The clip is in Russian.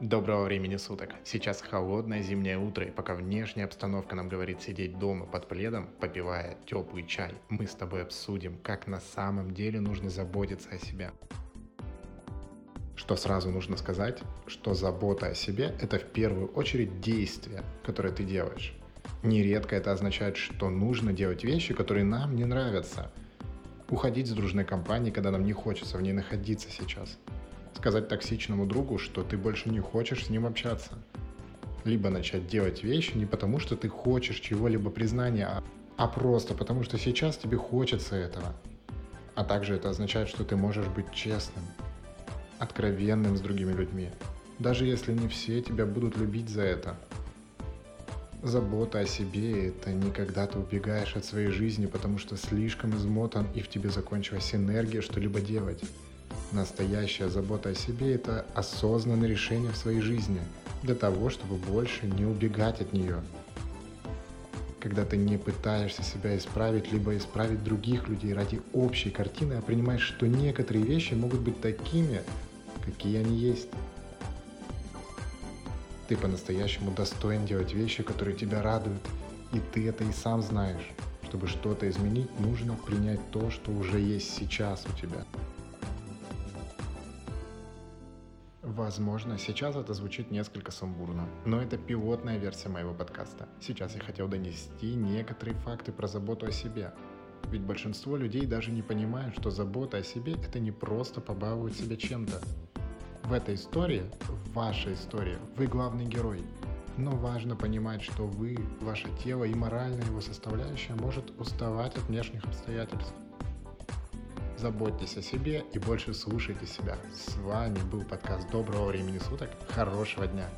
Доброго времени суток. Сейчас холодное зимнее утро, и пока внешняя обстановка нам говорит сидеть дома под пледом, попивая теплый чай, мы с тобой обсудим, как на самом деле нужно заботиться о себе. Что сразу нужно сказать, что забота о себе – это в первую очередь действие, которое ты делаешь. Нередко это означает, что нужно делать вещи, которые нам не нравятся. Уходить с дружной компании, когда нам не хочется в ней находиться сейчас – сказать токсичному другу, что ты больше не хочешь с ним общаться. Либо начать делать вещи не потому, что ты хочешь чего-либо признания, а, а просто потому, что сейчас тебе хочется этого. А также это означает, что ты можешь быть честным, откровенным с другими людьми, даже если не все тебя будут любить за это. Забота о себе – это не когда ты убегаешь от своей жизни, потому что слишком измотан и в тебе закончилась энергия что-либо делать. Настоящая забота о себе – это осознанное решение в своей жизни для того, чтобы больше не убегать от нее. Когда ты не пытаешься себя исправить, либо исправить других людей ради общей картины, а принимаешь, что некоторые вещи могут быть такими, какие они есть. Ты по-настоящему достоин делать вещи, которые тебя радуют, и ты это и сам знаешь. Чтобы что-то изменить, нужно принять то, что уже есть сейчас у тебя. Возможно, сейчас это звучит несколько сумбурно, но это пилотная версия моего подкаста. Сейчас я хотел донести некоторые факты про заботу о себе. Ведь большинство людей даже не понимают, что забота о себе – это не просто побаловать себя чем-то. В этой истории, в вашей истории, вы главный герой. Но важно понимать, что вы, ваше тело и моральная его составляющая может уставать от внешних обстоятельств. Заботьтесь о себе и больше слушайте себя. С вами был подкаст Доброго времени суток. Хорошего дня.